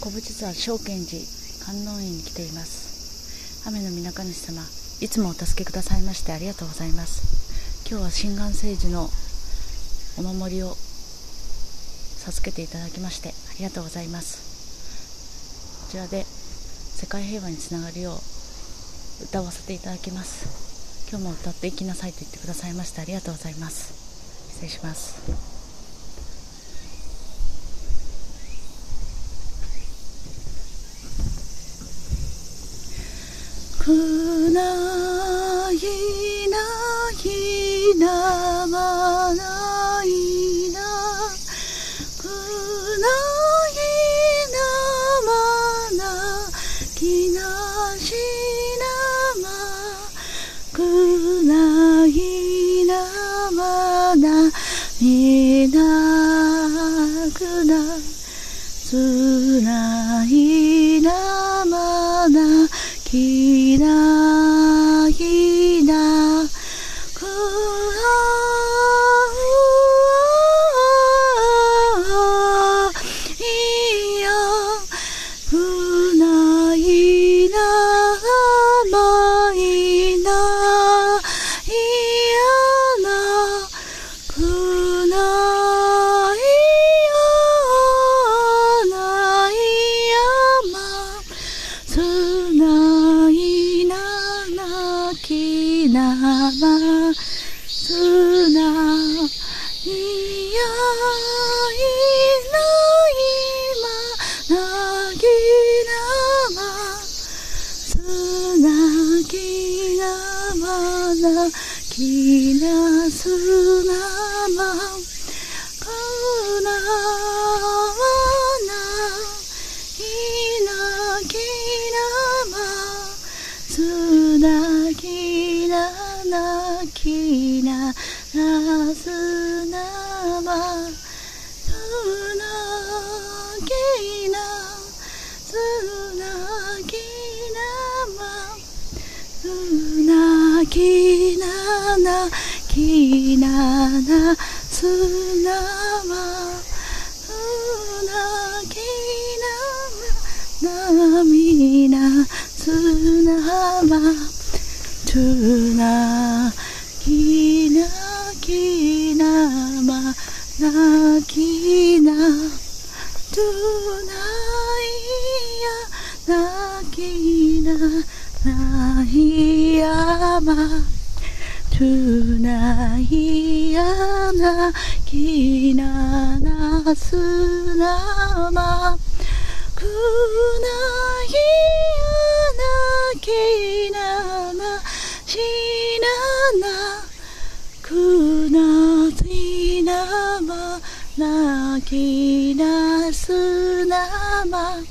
古武術は正見寺観音院に来ています。雨の皆神主様いつもお助けくださいましてありがとうございます。今日は心願聖寺のお守りを授けていただきましてありがとうございます。こちらで世界平和につながるよう歌わせていただきます。今日も歌っていきなさいと言ってくださいましてありがとうございます。失礼します。ないないなまないきなますないやいないまなきなますなきなまなきなすなまくなわなひなきなますななきななすなますなきなすなきなますなきななきななすなますなきななみなすなまつやなきないやまつないやなきななすなまくないやなきななしななくなしなまなきなすな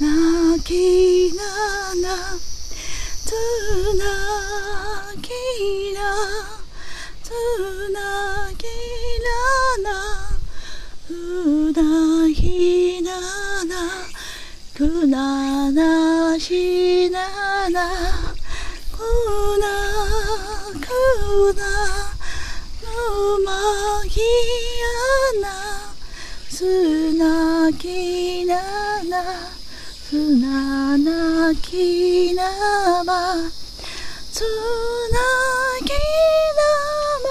泣きななつなきなつなきななうなひななくななしななくなくなうまひやなつなきななすなきなまつなぎなま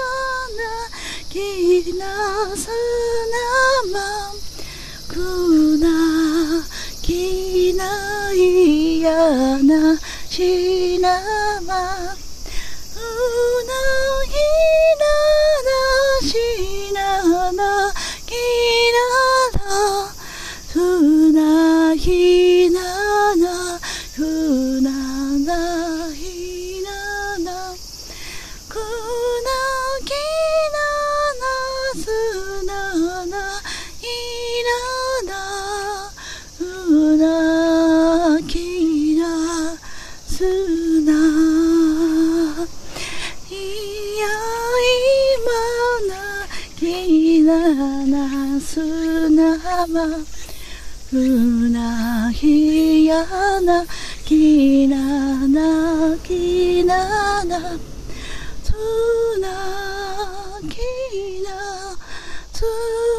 なきなすなま。くなきないやなしなま。うなぎなな砂はうなひやなきななきななつなきなつなきな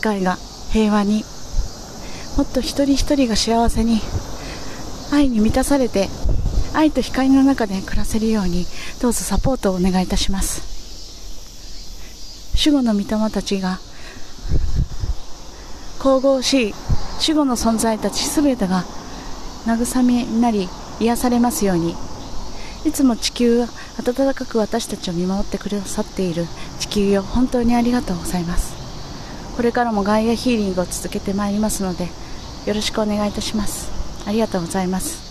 界が平和にもっと一人一人が幸せに愛に満たされて愛と光の中で暮らせるようにどうぞサポートをお願いいたします。守護の御霊たちが神々しい守護の存在たちすべてが慰めになり癒されますように。いつも地球は温かく私たちを見守ってくださっている地球よ。本当にありがとうございます。これからもガイアヒーリングを続けてまいりますのでよろしくお願いいたします。ありがとうございます。